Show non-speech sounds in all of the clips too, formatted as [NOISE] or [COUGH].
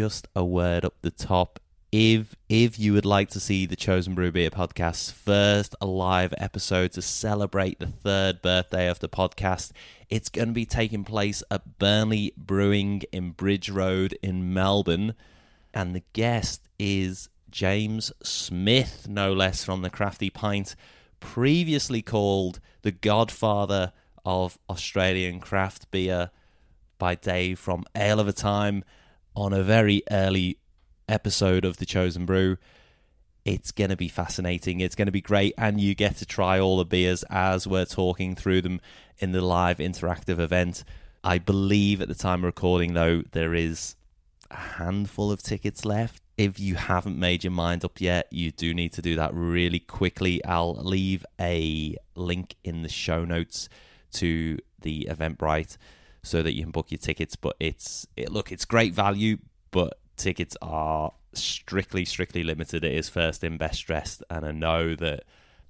just a word up the top. If if you would like to see the Chosen Brew Beer podcast's first live episode to celebrate the third birthday of the podcast, it's going to be taking place at Burnley Brewing in Bridge Road in Melbourne, and the guest is James Smith, no less, from the Crafty Pint, previously called the Godfather of Australian craft beer by Dave from Ale of a Time on a very early episode of The Chosen Brew. It's going to be fascinating. It's going to be great. And you get to try all the beers as we're talking through them in the live interactive event. I believe at the time of recording, though, there is a handful of tickets left. If you haven't made your mind up yet, you do need to do that really quickly. I'll leave a link in the show notes to the Eventbrite so that you can book your tickets. But it's it, look, it's great value, but tickets are strictly strictly limited. It is first in, best dressed, and I know that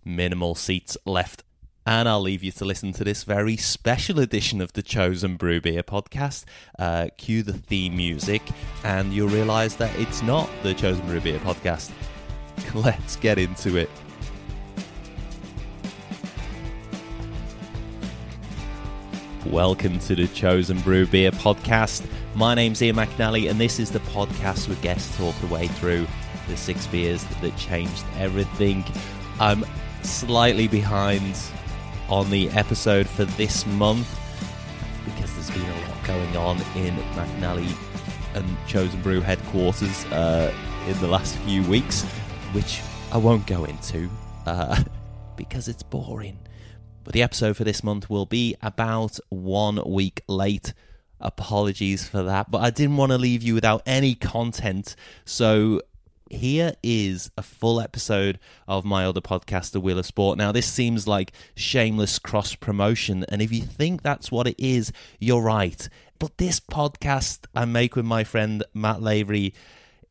minimal seats left. And I'll leave you to listen to this very special edition of the Chosen Brew Beer podcast. Uh, cue the theme music, and you'll realize that it's not the Chosen Brew Beer podcast. [LAUGHS] Let's get into it. Welcome to the Chosen Brew Beer podcast. My name's Ian McNally, and this is the podcast where guests talk the way through the six beers that changed everything. I'm slightly behind on the episode for this month because there's been a lot going on in McNally and Chosen Brew headquarters uh, in the last few weeks, which I won't go into uh, [LAUGHS] because it's boring. But the episode for this month will be about one week late. Apologies for that, but I didn't want to leave you without any content. So here is a full episode of my other podcast, The Wheel of Sport. Now, this seems like shameless cross promotion, and if you think that's what it is, you're right. But this podcast I make with my friend Matt Lavery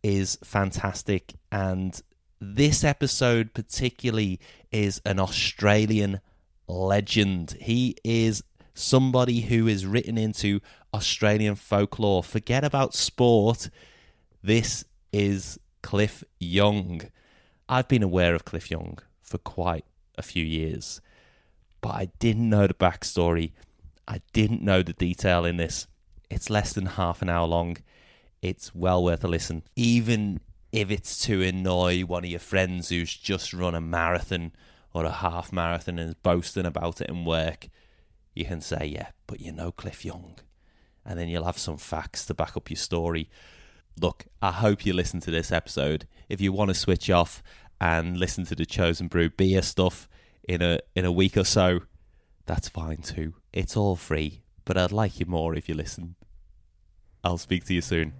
is fantastic, and this episode particularly is an Australian legend. He is somebody who is written into Australian folklore. Forget about sport. This is Cliff Young. I've been aware of Cliff Young for quite a few years, but I didn't know the backstory. I didn't know the detail in this. It's less than half an hour long. It's well worth a listen, even if it's to annoy one of your friends who's just run a marathon or a half marathon and is boasting about it in work. You can say, yeah, but you know Cliff Young. And then you'll have some facts to back up your story look, I hope you listen to this episode. If you want to switch off and listen to the Chosen Brew beer stuff in a in a week or so, that's fine too. It's all free, but I'd like you more if you listen. I'll speak to you soon.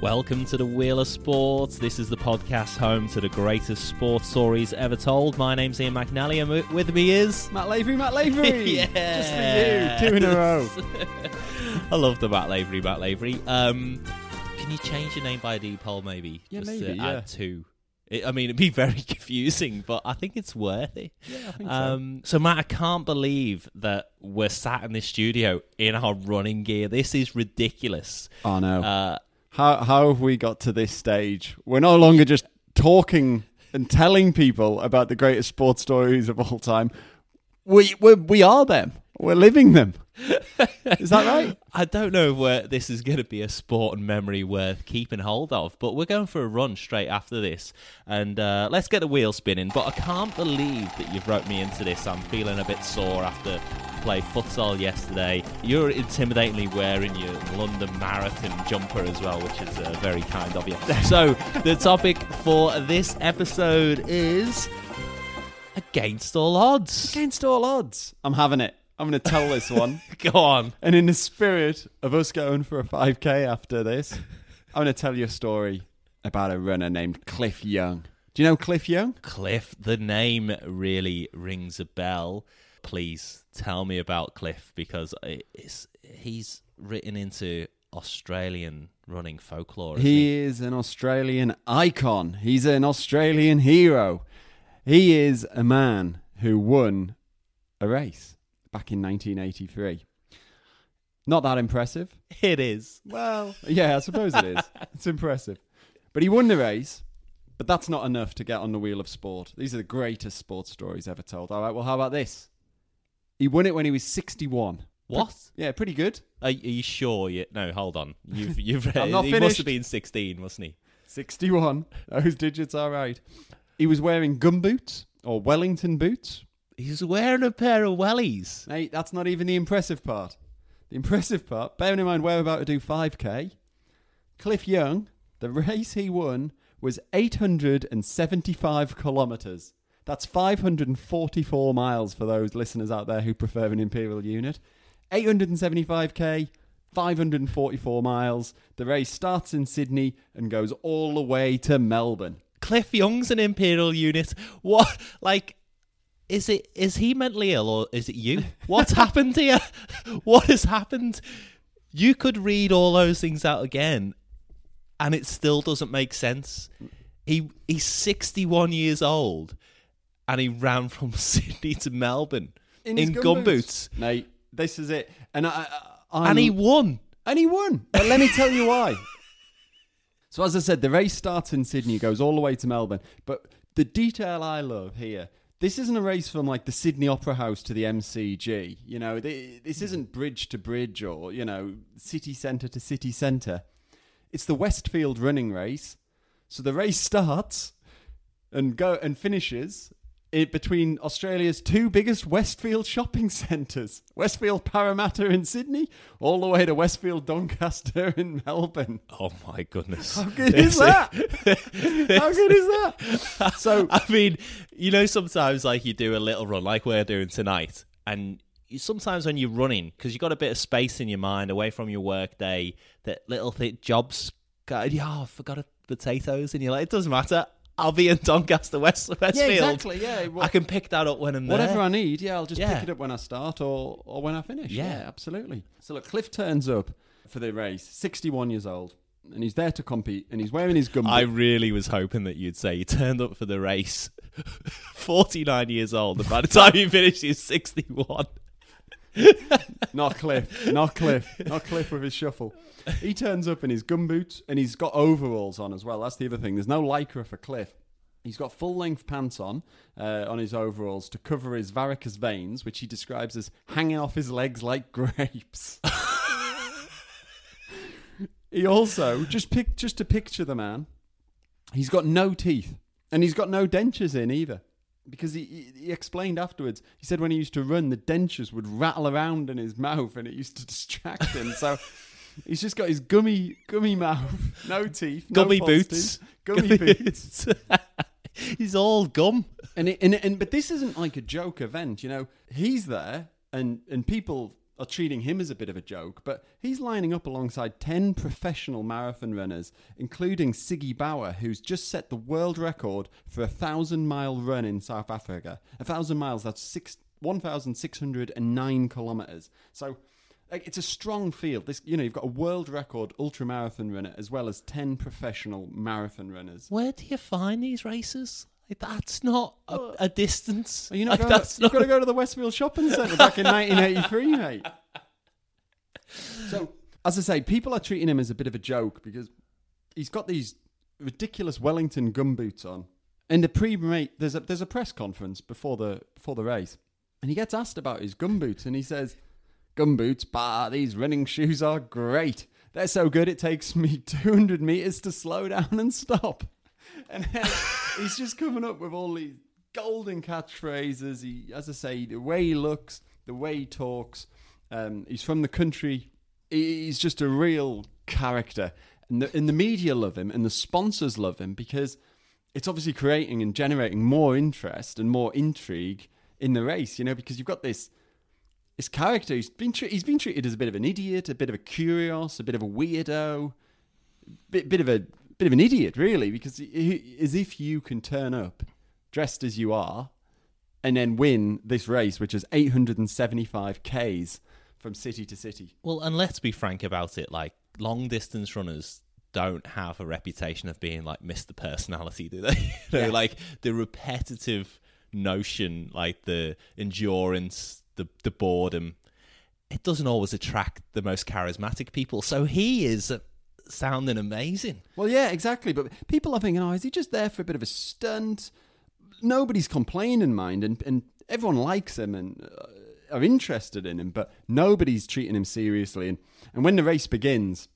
Welcome to the Wheel of Sports. This is the podcast home to the greatest sports stories ever told. My name's Ian McNally, and with me is [LAUGHS] Matt Lavery. Matt Lavery, [LAUGHS] yeah, just for you, two in a row. [LAUGHS] I love the Matt Lavery. Matt Lavery. Um, can you change your name by deed poll, maybe? Yeah, just maybe, to yeah. add two. It, I mean, it'd be very confusing, but I think it's worth it. Yeah, I think Um, so, Matt, I can't believe that we're sat in this studio in our running gear. This is ridiculous. so. Oh no, Uh, how how have we got to this stage? We're no longer just talking and telling people about the greatest sports stories of all time. We we we are them. We're living them. Is that right? [LAUGHS] I don't know where this is going to be a sport and memory worth keeping hold of, but we're going for a run straight after this, and uh, let's get the wheel spinning. But I can't believe that you've roped me into this. I'm feeling a bit sore after play futsal yesterday. You're intimidatingly wearing your London Marathon jumper as well, which is uh, very kind of you. [LAUGHS] So the topic for this episode is against all odds. Against all odds, I'm having it. I'm going to tell this one. [LAUGHS] Go on. And in the spirit of us going for a 5k after this, I'm going to tell you a story about a runner named Cliff Young. Do you know Cliff Young? Cliff, the name really rings a bell. Please tell me about Cliff because it's, he's written into Australian running folklore. isn't He is an Australian icon. He's an Australian hero. He is a man who won a race back in 1983. Not that impressive. It is. Well, yeah, I suppose it is. [LAUGHS] It's impressive. But he won the race, but that's not enough to get on the wheel of sport. These are the greatest sports stories ever told. All right, well, how about this? He won it when he was 61. What? Yeah, pretty good. Are, are you sure? You no, hold on. You've you've [LAUGHS] read. I'm not he must finished. have been sixteen, wasn't he? 61. Those digits are right. He was wearing gum boots or Wellington boots. He's wearing a pair of wellies. Mate, that's not even the impressive part. The impressive part, bearing in mind we're about to do 5k, Cliff Young, the race he won was 875 kilometres. That's 544 miles for those listeners out there who prefer an imperial unit. 875k, 544 miles. The race starts in Sydney and goes all the way to Melbourne. Cliff Young's an imperial unit. What like? Is it is he mentally ill or is it you? What's [LAUGHS] happened here? What has happened? You could read all those things out again, and it still doesn't make sense. He he's sixty one years old, and he ran from [LAUGHS] Sydney to Melbourne in, his gum boots, Mate, this is it. And I, I, and he won. And he won. But let me tell you why. [LAUGHS] So, as I said, the race starts in Sydney, goes all the way to Melbourne. But the detail I love here this isn't a race from like the Sydney Opera House to the MCG. You know, th- this isn't bridge to bridge or, you know, city centre to city centre. It's the Westfield running race. So the race [LAUGHS] starts and go and finishes it between Australia's two biggest Westfield shopping [LAUGHS] centres, Westfield Parramatta in Sydney, all the way to Westfield Doncaster [LAUGHS] in Melbourne. Oh my goodness! How good is that? How good is that? [LAUGHS] So I mean, you know, sometimes like you do a little run, like we're doing tonight, and you, sometimes when you're running, because you've got a bit of space in your mind away from your work day, that little th- jobs, go, yeah, I forgot a potatoes, and you're like, it doesn't matter. I'll be in Doncaster, West Westfield. yeah, exactly. Yeah, I can pick that up when I'm Whatever there. I need, yeah, I'll just Yeah. pick it up when I start or, or when I finish. Yeah. Yeah. absolutely. So look, Cliff turns up for the race, 61 years old, and he's there to compete, and he's wearing his gum. I really was hoping that you'd say he turned up for the race, [LAUGHS] 49 years old, and by the time he finished, you're 61. [LAUGHS] Not Cliff. Not Cliff. Not Cliff with his shuffle. He turns up in his gumboots and he's got overalls on as well. That's the other thing. There's no lycra for Cliff. He's got full length pants on uh, on his overalls to cover his varicose veins, which he describes as hanging off his legs like [LAUGHS] grapes. he also just pick just to picture the man. He's got no teeth and he's got no dentures in either. Because he, he, explained afterwards, he said when he used to run, the dentures would rattle around in his mouth and it used to [LAUGHS] distract him. So he's just got his gummy gummy mouth, no teeth, Gummy false boots. teeth, gummy boots. [LAUGHS] He's all gum. And, it, and and but this isn't like a joke event, you know. He's there, and and people are treating him as a bit of a joke, but he's lining up alongside ten professional marathon runners, including Siggy Bauer, who's just set the world record for a thousand mile run in South Africa. A thousand miles, that's six one thousand six hundred and nine kilometers. So. Like, it's a strong field. This, you know, you've got a world record ultra marathon runner as well as ten professional marathon runners. Where do you find these races? That's not a, a distance. Are you not Like, going that's to, you've got to go to the Westfield Shopping Centre back in [LAUGHS] 1983, mate. So, as I say, people are treating him as a bit of a joke because he's got these ridiculous Wellington gumboots on. In the pre-mate, there's a there's a press conference before the before the race, and he gets asked about his gumboots, and he says, "Gumboots, bah, these running shoes are great. They're so good it takes me [LAUGHS] 200 meters to slow down and stop." [LAUGHS] And he's just coming up with all these golden catchphrases. He, as I say, the way he looks, the way he talks. Um, he's from the country. He's just a real character, and the, and the media love him, and the sponsors love him because it's obviously creating and generating more interest and more intrigue in the race. You know, because you've got this this character. He's been tre- he's been treated as a bit of an idiot, a bit of a curious, a bit of a weirdo, bit bit of a bit of an idiot, really, because he- as if you can turn up dressed as you are and then win this race, which is 875 Ks from city to city. Well, and let's be frank about it. Like long distance runners don't have a reputation of being like Mr. Personality, do they? [LAUGHS] you know, Yeah. like the repetitive notion, like the endurance, the the boredom. It doesn't always attract the most charismatic people. So he is sounding amazing. Well, yeah, exactly. But people are thinking, oh, is he just there for a bit of a stunt? Nobody's complaining, mind, and, and everyone likes him and uh, are interested in him, but nobody's treating him seriously. And, and when the race begins,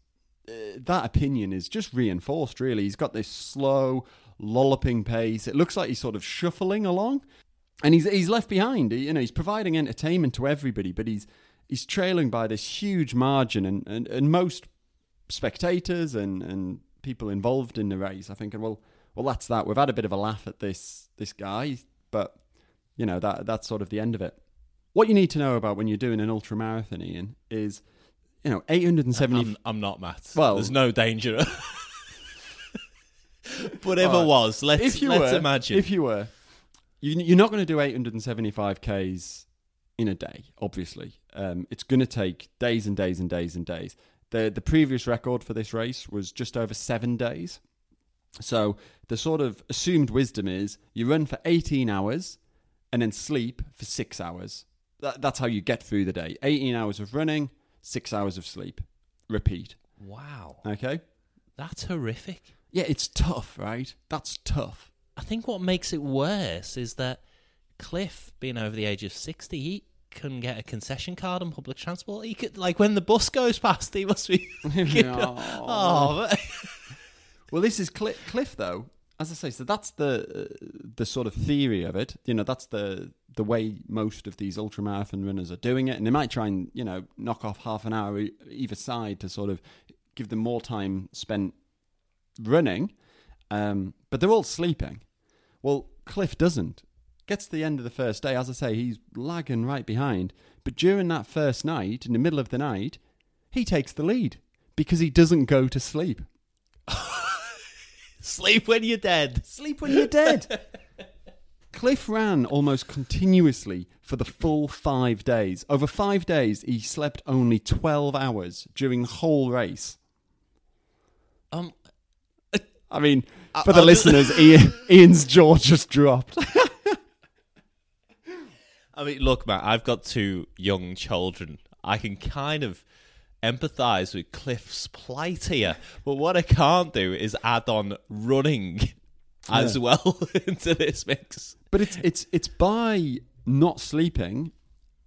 uh, that opinion is just reinforced, really. He's got this slow, lolloping pace. It looks like he's sort of shuffling along. And he's, he's left behind. You know, he's providing entertainment to everybody, but he's, he's trailing by this huge margin. And, and, and most spectators and, and people involved in the race are thinking, well, well, that's that. We've had a bit of a laugh at this this guy, but you know that that's sort of the end of it. What you need to know about when you're doing an ultra marathon, Ian, is you know 870. I'm, I'm not Matt. Well- there's no danger. [LAUGHS] Whatever Alright. was, let's if you let's were, imagine. if you were, you, you're not going to do 875 k's in a day. Obviously, um, it's going to take days and days and days and days. the The previous record for this race was just over seven days. So the sort of assumed wisdom is you run for 18 hours and then sleep for six hours. That, that's how you get through the day. 18 hours of running, six hours of sleep. Repeat. wow, Okay. that's horrific. Yeah, it's tough, right? That's tough. I think what makes it worse is that Cliff, being over the age of 60, he couldn't get a concession card on public transport. He could, like, when the bus goes past, he must be. [LAUGHS] [LAUGHS] Oh, Well, this is Cli- Cliff, though. As I say, so that's the uh, the sort of theory of it. You know, that's the the way most of these ultramarathon runners are doing it, and they might try and you know knock off half an hour either side to sort of give them more time spent running. Um, but they're all sleeping. Well, Cliff doesn't. Gets to the end of the first day, as I say, he's lagging right behind. But during that first night, in the middle of the night, he takes the lead because he doesn't go to sleep. Sleep when you're dead. Sleep when you're dead. [LAUGHS] Cliff ran almost continuously for the full five days. Over five days, he slept only 12 hours during the whole race. Um, I mean, for the I'll listeners, [LAUGHS] Ian, Ian's jaw just dropped. [LAUGHS] I mean, look, Matt, I've got two young children. I can kind of empathise with Cliff's plight here, but what I can't do is add on running as well [LAUGHS] into this mix. But it's it's it's by not sleeping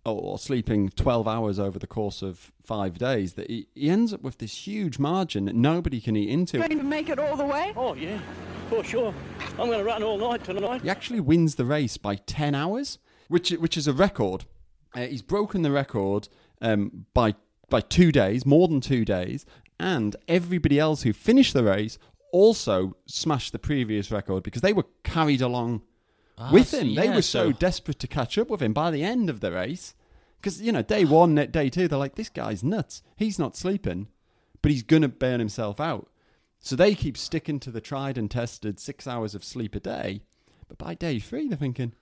or, or sleeping 12 hours over the course of five days that he, he ends up with this huge margin that nobody can eat into. Going to make it all the way? Oh, yeah, for sure. I'm going to run all night tonight. He actually wins the race by 10 hours, which which is a record. Uh, he's broken the record um, by by two days, more than two days, and everybody else who finished the race also smashed the previous record because they were carried along ah, with so- him. they were so, so- desperate to catch up with him by the end of the race. Because, you know, day one, day two, they're like, this guy's nuts. He's not sleeping, but he's going to burn himself out. So they keep sticking to the tried and tested six hours of sleep a day. But by day three, they're thinking,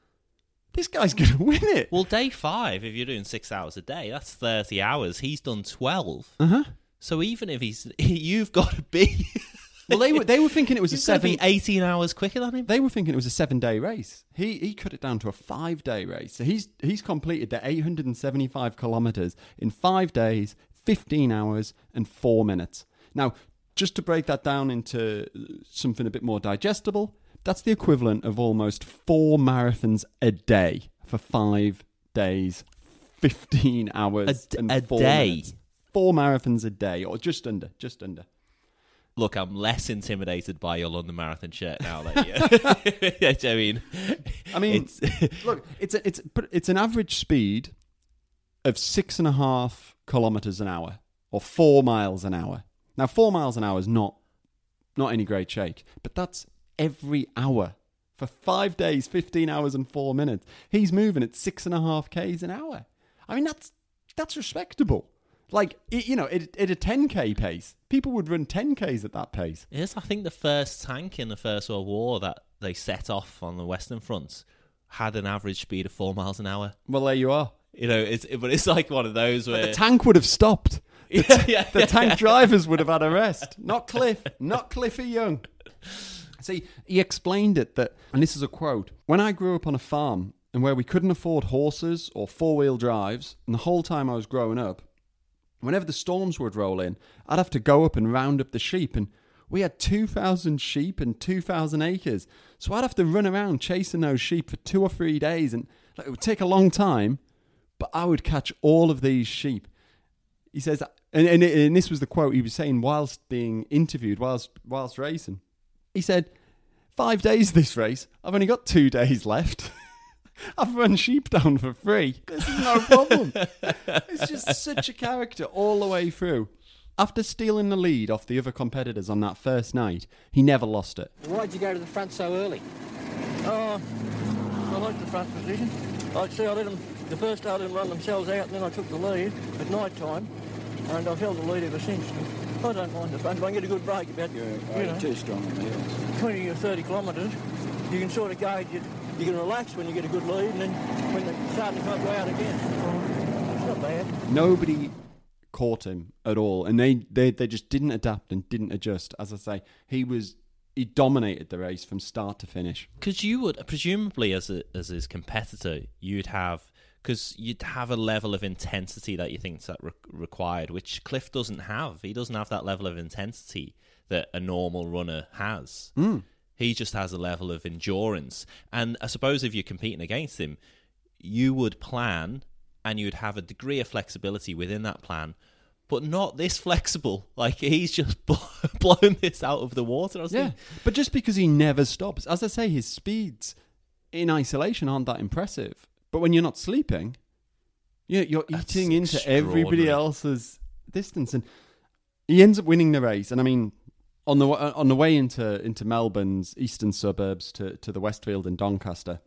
this guy's going [LAUGHS] to win it. Well, day five, if you're doing six hours a day, that's 30 hours. He's done 12. Uh huh. So even if he's, [LAUGHS] you've got to be, Well, they were they were thinking it was a [LAUGHS] seven. be 18 hours quicker than him. They were thinking it was a seven day race. He he cut it down to a five day race. So he's he's completed the 875 kilometers in five days, 15 hours, and four minutes. Now, just to break that down into something a bit more digestible, that's the equivalent of almost four marathons a day for five days, 15 hours, A d- and a four day? minutes. Four marathons a day, or just under, just under. Look, I'm less intimidated by your London Marathon shirt now than you. [LAUGHS] Yeah, I mean, I mean, it's, [LAUGHS] look, it's a, it's but it's an average speed of six and a half kilometers an hour or four miles an hour. Now, four miles an hour is not not any great shake, but that's every hour for five days, fifteen hours and four minutes. He's moving at six and a half k's an hour. I mean, that's that's respectable. Like it, you know, at, at a ten k pace, people would run ten k's at that pace. Yes, I think, the first tank in the First World War that they set off on the Western Front had an average speed of four miles an hour. Well, there you are. You know, it's but it's like one of those where The tank would have stopped. [LAUGHS] yeah, yeah, The yeah. tank drivers would have had a rest. Not Cliff. Not Cliffy Young. See, he explained it that, and this is a quote When I grew up on a farm and where we couldn't afford horses or four wheel drives, and the whole time I was growing up, whenever the storms would roll in, I'd have to go up and round up the sheep. And we had 2,000 sheep and 2,000 acres. So I'd have to run around chasing those sheep for two or three days. And like, it would take a long time, but I would catch all of these sheep. He says, and, and, and this was the quote he was saying whilst being interviewed, whilst, whilst racing. He said, Five days this race, I've only got two days left. [LAUGHS] I've run sheep down for free. [LAUGHS] This is no problem. [LAUGHS] it's just such a character all the way through. After stealing the lead off the other competitors on that first night, he never lost it. Why'd you go to the front so early? Oh, I like the front position. Like I say, I let them, the first day I let them run themselves out, and then I took the lead at night time, and I've held the lead ever since. I don't mind the front. If I can get a good break about, uh, you know, too strong on the hills. 20 or 30 kilometres, you can sort of gauge it. You can relax when you get a good lead, and then when the starting to go out again. It's not bad. Nobody caught him at all, and they, they, they just didn't adapt and didn't adjust. As I say, he was he dominated the race from start to finish. Because you would presumably, as a, as his competitor, you'd have because you'd have a level of intensity that you think that re- required, which Cliff doesn't have. He doesn't have that level of intensity that a normal runner has. Hmm. He just has a level of endurance, and I suppose if you're competing against him, you would plan and you'd have a degree of flexibility within that plan. But not this [LAUGHS] flexible. Like he's just [LAUGHS] blown this out of the water. Yeah, thinking, but just because he never stops, as I say, his speeds in isolation aren't that impressive. But when you're not sleeping, you you're That's eating into everybody else's distance, and he ends up winning the race. And I mean, on the uh, on the way into into Melbourne's eastern suburbs to to the Westfield and Doncaster.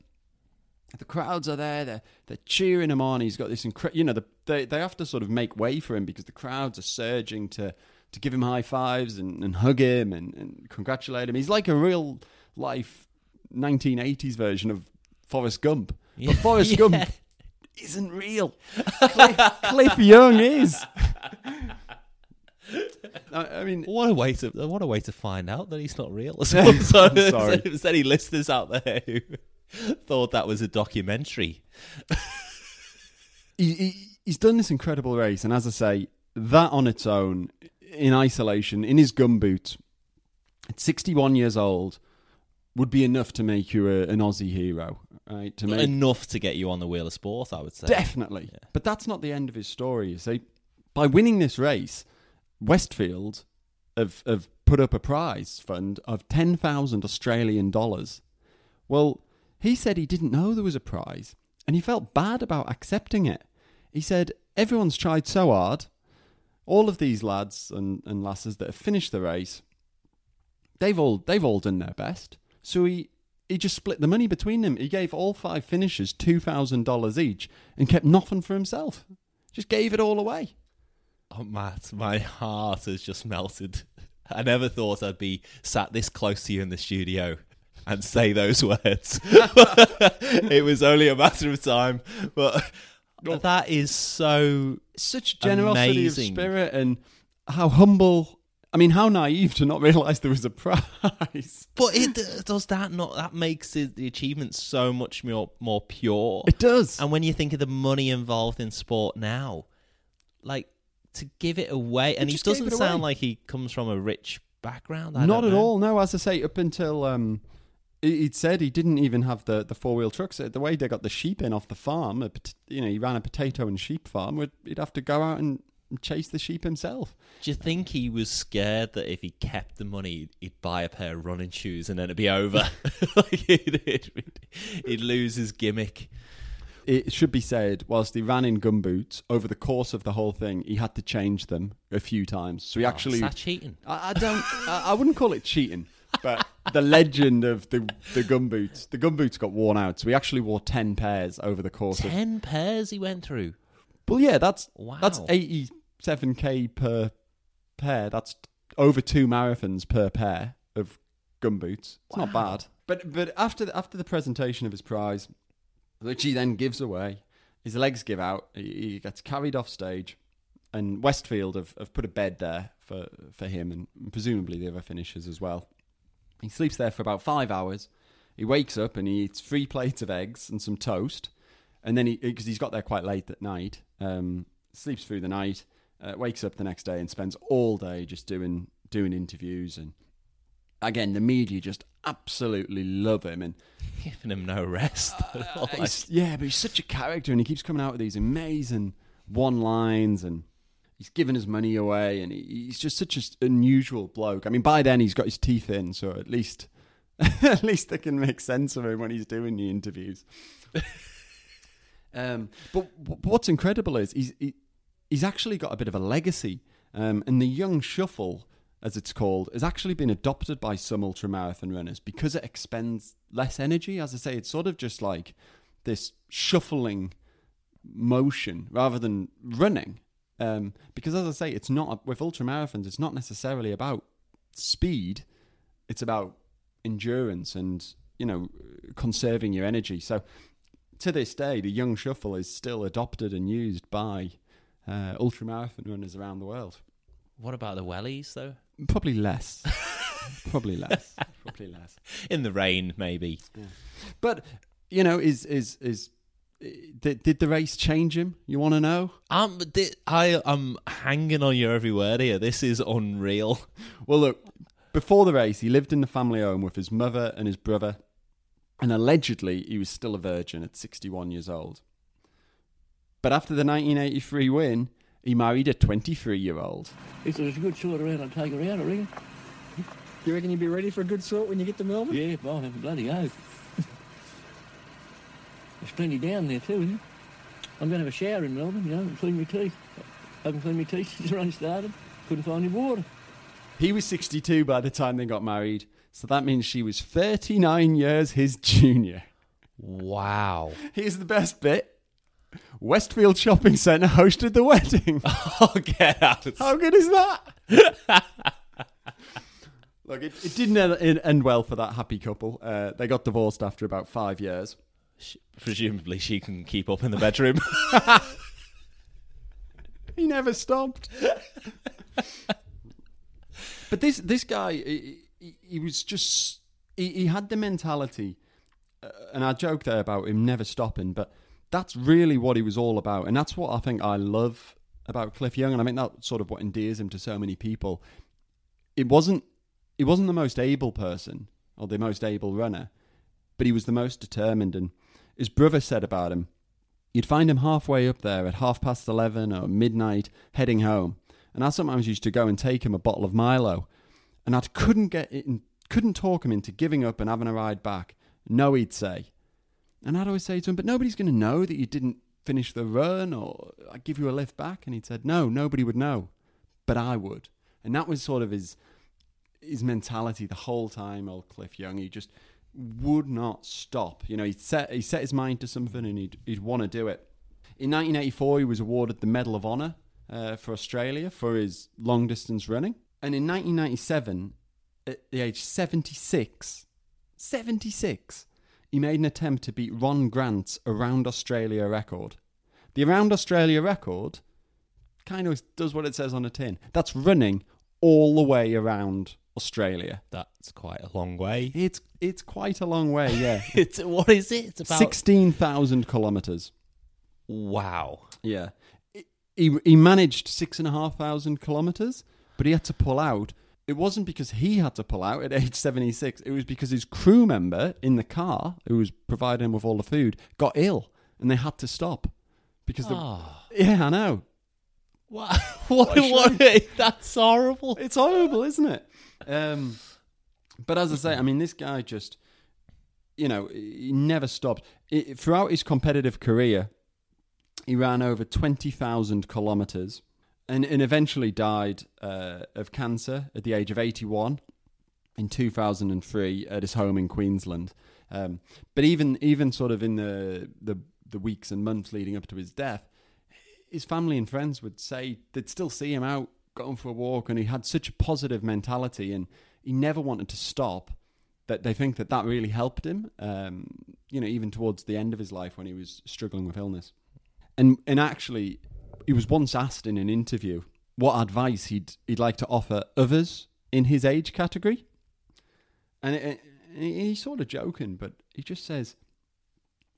The crowds are there. They're they're cheering him on. He's got this incredible. You know, the, they they have to sort of make way for him because the crowds are surging to to give him high fives and, and hug him and, and congratulate him. He's like a real life 1980s version of Forrest Gump. Yeah. But Forrest Yeah. Gump isn't real. Cliff, Cliff Young is. I, I mean, What a way to what a way to find out that he's not real. [LAUGHS] I'm so, sorry. If there's any listeners out there who [LAUGHS] thought that was a documentary, he, he, he's done this incredible race, and as I say, that on its own, in isolation, in his gumboot, at 61 years old, would be enough to make you a, an Aussie hero, right? To make enough to get you on the wheel of sport, I would say. definitely, but that's not the end of his story. You see, by winning this race, Westfield have have put up a prize fund of 10,000 Australian dollars. Well, he said he didn't know there was a prize and he felt bad about accepting it. He said, Everyone's tried so hard. All of these lads and, and lasses that have finished the race, they've all they've all done their best. So he he just split the money between them. He gave all five finishers two thousand dollars each and kept nothing for himself. Just gave it all away. Oh, Matt, my heart has just melted. I never thought I'd be sat this close to you in the studio and say those [LAUGHS] words. [LAUGHS] it was only a matter of time, but that is so Such generosity Amazing. of spirit and how humble. I mean, how naive to not realize there was a prize. [LAUGHS] But it does that not that makes it, the achievement so much more more pure. It does. And when you think of the money involved in sport now, like to give it away, and he, doesn't sound like he comes from a rich background. I Not at know. all. No, as I say, up until um, he- he'd said he didn't even have the, the four wheel trucks. The way they got the sheep in off the farm, a you know, he ran a potato and sheep farm. He'd have to go out and chase the sheep himself. Do you think he was scared that if he kept the money, he'd buy a pair of running shoes and then it'd be over? [LAUGHS] like he'd, lose his gimmick it should be said, whilst he ran in gumboots over the course of the whole thing, he had to change them a few times. So he oh, actually is cheating. I, I don't. I, I, wouldn't call it cheating, but the legend of the the gumboots. The gumboots got worn out, so he actually wore ten pairs over the course. Ten of... pairs he went through. Well, yeah, that's wow. that's eighty 7k per pair. That's over two marathons per pair of gumboots. It's wow. not bad. But but after the, after the presentation of his prize, which he then gives away, his legs give out. He, gets carried off stage, and Westfield have, have put a bed there for for him and presumably the other finishers as well. He sleeps there for about five hours. He wakes up and he eats three [LAUGHS] plates of eggs and some toast, and then he because he's got there quite late at night, um, sleeps through the night uh, wakes up the next day and spends all day just doing doing interviews and again the media just absolutely love him and [LAUGHS] Giving him no rest. uh, [LAUGHS] he's- yeah, but he's such a character, and he keeps coming out with these amazing one lines, and he's giving his money away, and he, he's just such an unusual bloke. I mean, by then he's got his teeth in, so at least [LAUGHS] at least they can make sense of him when he's doing the interviews. um, but w- what's incredible is he's he, he's actually got a bit of a legacy, um, and the young shuffle. As it's called, has actually been adopted by some ultramarathon runners because it expends less energy. As I say, it's sort of just like this shuffling motion rather than running. Um, because as I say, it's not with ultramarathons. It's not necessarily about speed. It's about endurance and you know conserving your energy. So to this day, the young shuffle is still adopted and used by uh, ultramarathon runners around the world. What about the wellies, though? Probably less. [LAUGHS] Probably less. Probably less. In the rain, maybe. But you know, is is is did, did the race change him? You want to know? Um, I I'm hanging on your every word here. This is unreal. Well, look, before the race, he lived in the family home with his mother and his brother, and allegedly he was still a virgin at 61 years old. But after the 1983 win, he married a 23 year old. If there was a good sort around, I'd take her out, I reckon. You reckon you'd be ready for a good sort when you get to Melbourne? Yeah, I'll have a bloody oath. There's plenty down there too, isn't there? I'm going to have a shower in Melbourne, you know, and clean my teeth. I haven't cleaned my teeth [LAUGHS] since the rain started. Couldn't find any water. He was 62 by the time they got married, so that means she was 39 years his junior. Wow. Here's the best bit Westfield Shopping Centre hosted the wedding. [LAUGHS] Oh, get out. How good is that? [LAUGHS] Look, it, it didn't end, end well for that happy couple. Uh, they got divorced after about five years. Sh- Presumably, she can keep up in the bedroom. [LAUGHS] He never stopped. but this this guy, he, he, he was just he, he had the mentality, uh, and I joked there about him never stopping, but that's really what he was all about, and that's what I think I love about Cliff Young, and I think that's sort of what endears him to so many people. It wasn't he wasn't the most able person or the most able runner, but he was the most determined, and his brother said about him. You'd find him halfway up there at half past 11 or midnight heading home. And I sometimes used to go and take him a bottle of Milo. And I couldn't get it, couldn't talk him into giving up and having a ride back. No, he'd say. And I'd always say to him, but nobody's going to know that you didn't finish the run or I give you a lift back. And he'd said, no, nobody would know, but I would. And that was sort of his his mentality the whole time. Old Cliff Young, he just would not stop. You know, he set he set his mind to something and he'd he'd want to do it. In 1984, he was awarded the Medal of Honor uh, for Australia for his long distance running. And in 1997, at the age 76, 76, he made an attempt to beat Ron Grant's Around Australia record. The Around Australia record kind of does what it says on a tin. That's running all the way around Australia. That's quite a long way. It's it's quite a long way, yeah. [LAUGHS] It's what is it? It's about Sixteen thousand kilometers. Wow. Yeah, he he managed six and a half thousand kilometers, but he had to pull out. It wasn't because he had to pull out at [LAUGHS] age seventy six. It was because his crew member in the car, who was providing him with all the food, got ill, and they had to stop because the Ah. yeah, I know. [LAUGHS] What? What? What what that's horrible. It's horrible, isn't it? Um, but as I say, I mean, this guy just, you know, he never stopped. I throughout his competitive career, he ran over 20,000 kilometers and, and eventually died uh, of cancer at the age of 81 in 2003 at his home in Queensland. Um, but even even sort of in the, the the weeks and months leading up to his death, his family and friends would say they'd still see him out going for a walk, and he had such a positive mentality, and he never wanted to stop. That they think that that really helped him. Um, you know, even towards the end of his life when he was struggling with illness. And and actually, he was once asked in an interview what advice he'd he'd like to offer others in his age category. And he's sort of joking, but he just says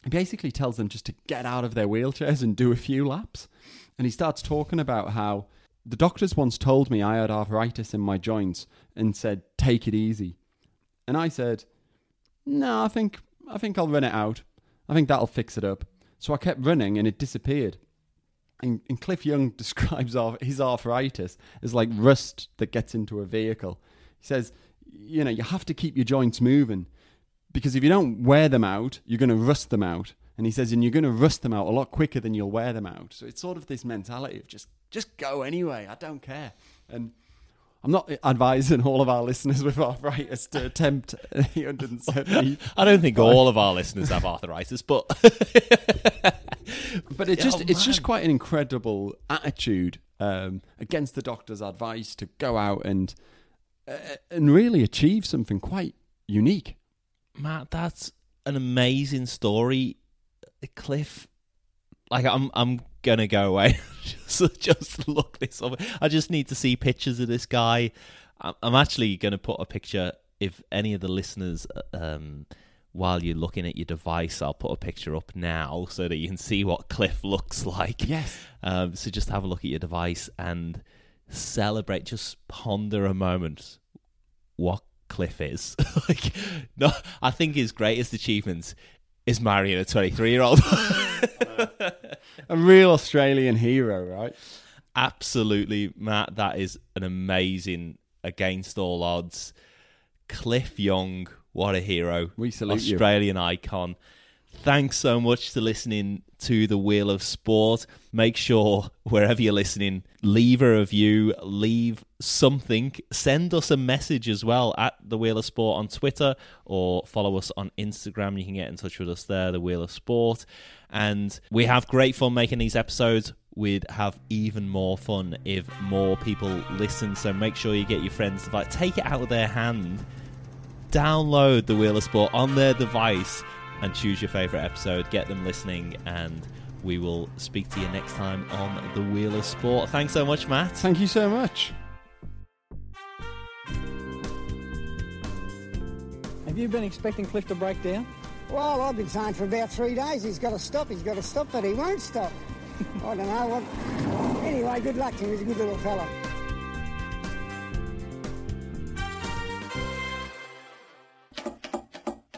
he basically tells them just to get out of their wheelchairs and do a few laps. And he starts talking about how the doctors once told me I had arthritis in my joints and said, take it easy. And I said, no, I think, I think I'll run it out. I think that'll fix it up. So I kept running and it disappeared. And, and Cliff Young [LAUGHS] describes his arthritis as like rust that gets into a vehicle. He says, you know, you have to keep your joints moving because if you don't wear them out, you're going to rust them out. And he says, and you're going to rust them out a lot quicker than you'll wear them out. So it's sort of this mentality of just, just go anyway. I don't care. And I'm not advising all of our listeners with arthritis to attempt [LAUGHS] 870. I don't think all of our listeners have [LAUGHS] arthritis, but But it just oh, it's just quite an incredible attitude um, against the doctor's advice to go out and uh, and really achieve something quite unique. Matt, that's an amazing story. Cliff, like I'm, I'm gonna go away. [LAUGHS] just, just look this up. I just need to see pictures of this guy. I'm, actually gonna put a picture. If any of the listeners, um, while you're looking at your device, I'll put a picture up now so that you can see what Cliff [LAUGHS] looks like. Yes. Um, so just have a look at your device and celebrate. Just ponder a moment what Cliff is. [LAUGHS] like, no, I think his greatest achievement is marrying a 23 year old. [LAUGHS] A real Australian hero, right? Absolutely, Matt. That is an amazing, against all odds. Cliff Young, what a hero. We salute you. Australian icon. Thanks so much for listening to the Wheel of Sport. Make sure wherever you're listening, leave a review, leave something, send us a message as well at the Wheel of Sport on Twitter or follow us on Instagram. You can get in touch with us there, the Wheel of Sport. And we have great fun making these episodes. We'd have even more fun if more people listen. So make sure you get your friends to like take it out of their hand download the Wheel of Sport on their device and choose your favourite episode. Get them listening, and we will speak to you next time on the Wheel of Sport. Thanks so much, Matt. Thank you so much. Have you been expecting Cliff to break down? Well, I've been saying for about three days he's got to stop, he's got to stop, but he won't stop. [LAUGHS] I don't know what. Anyway, good luck to him. He's a good little fella.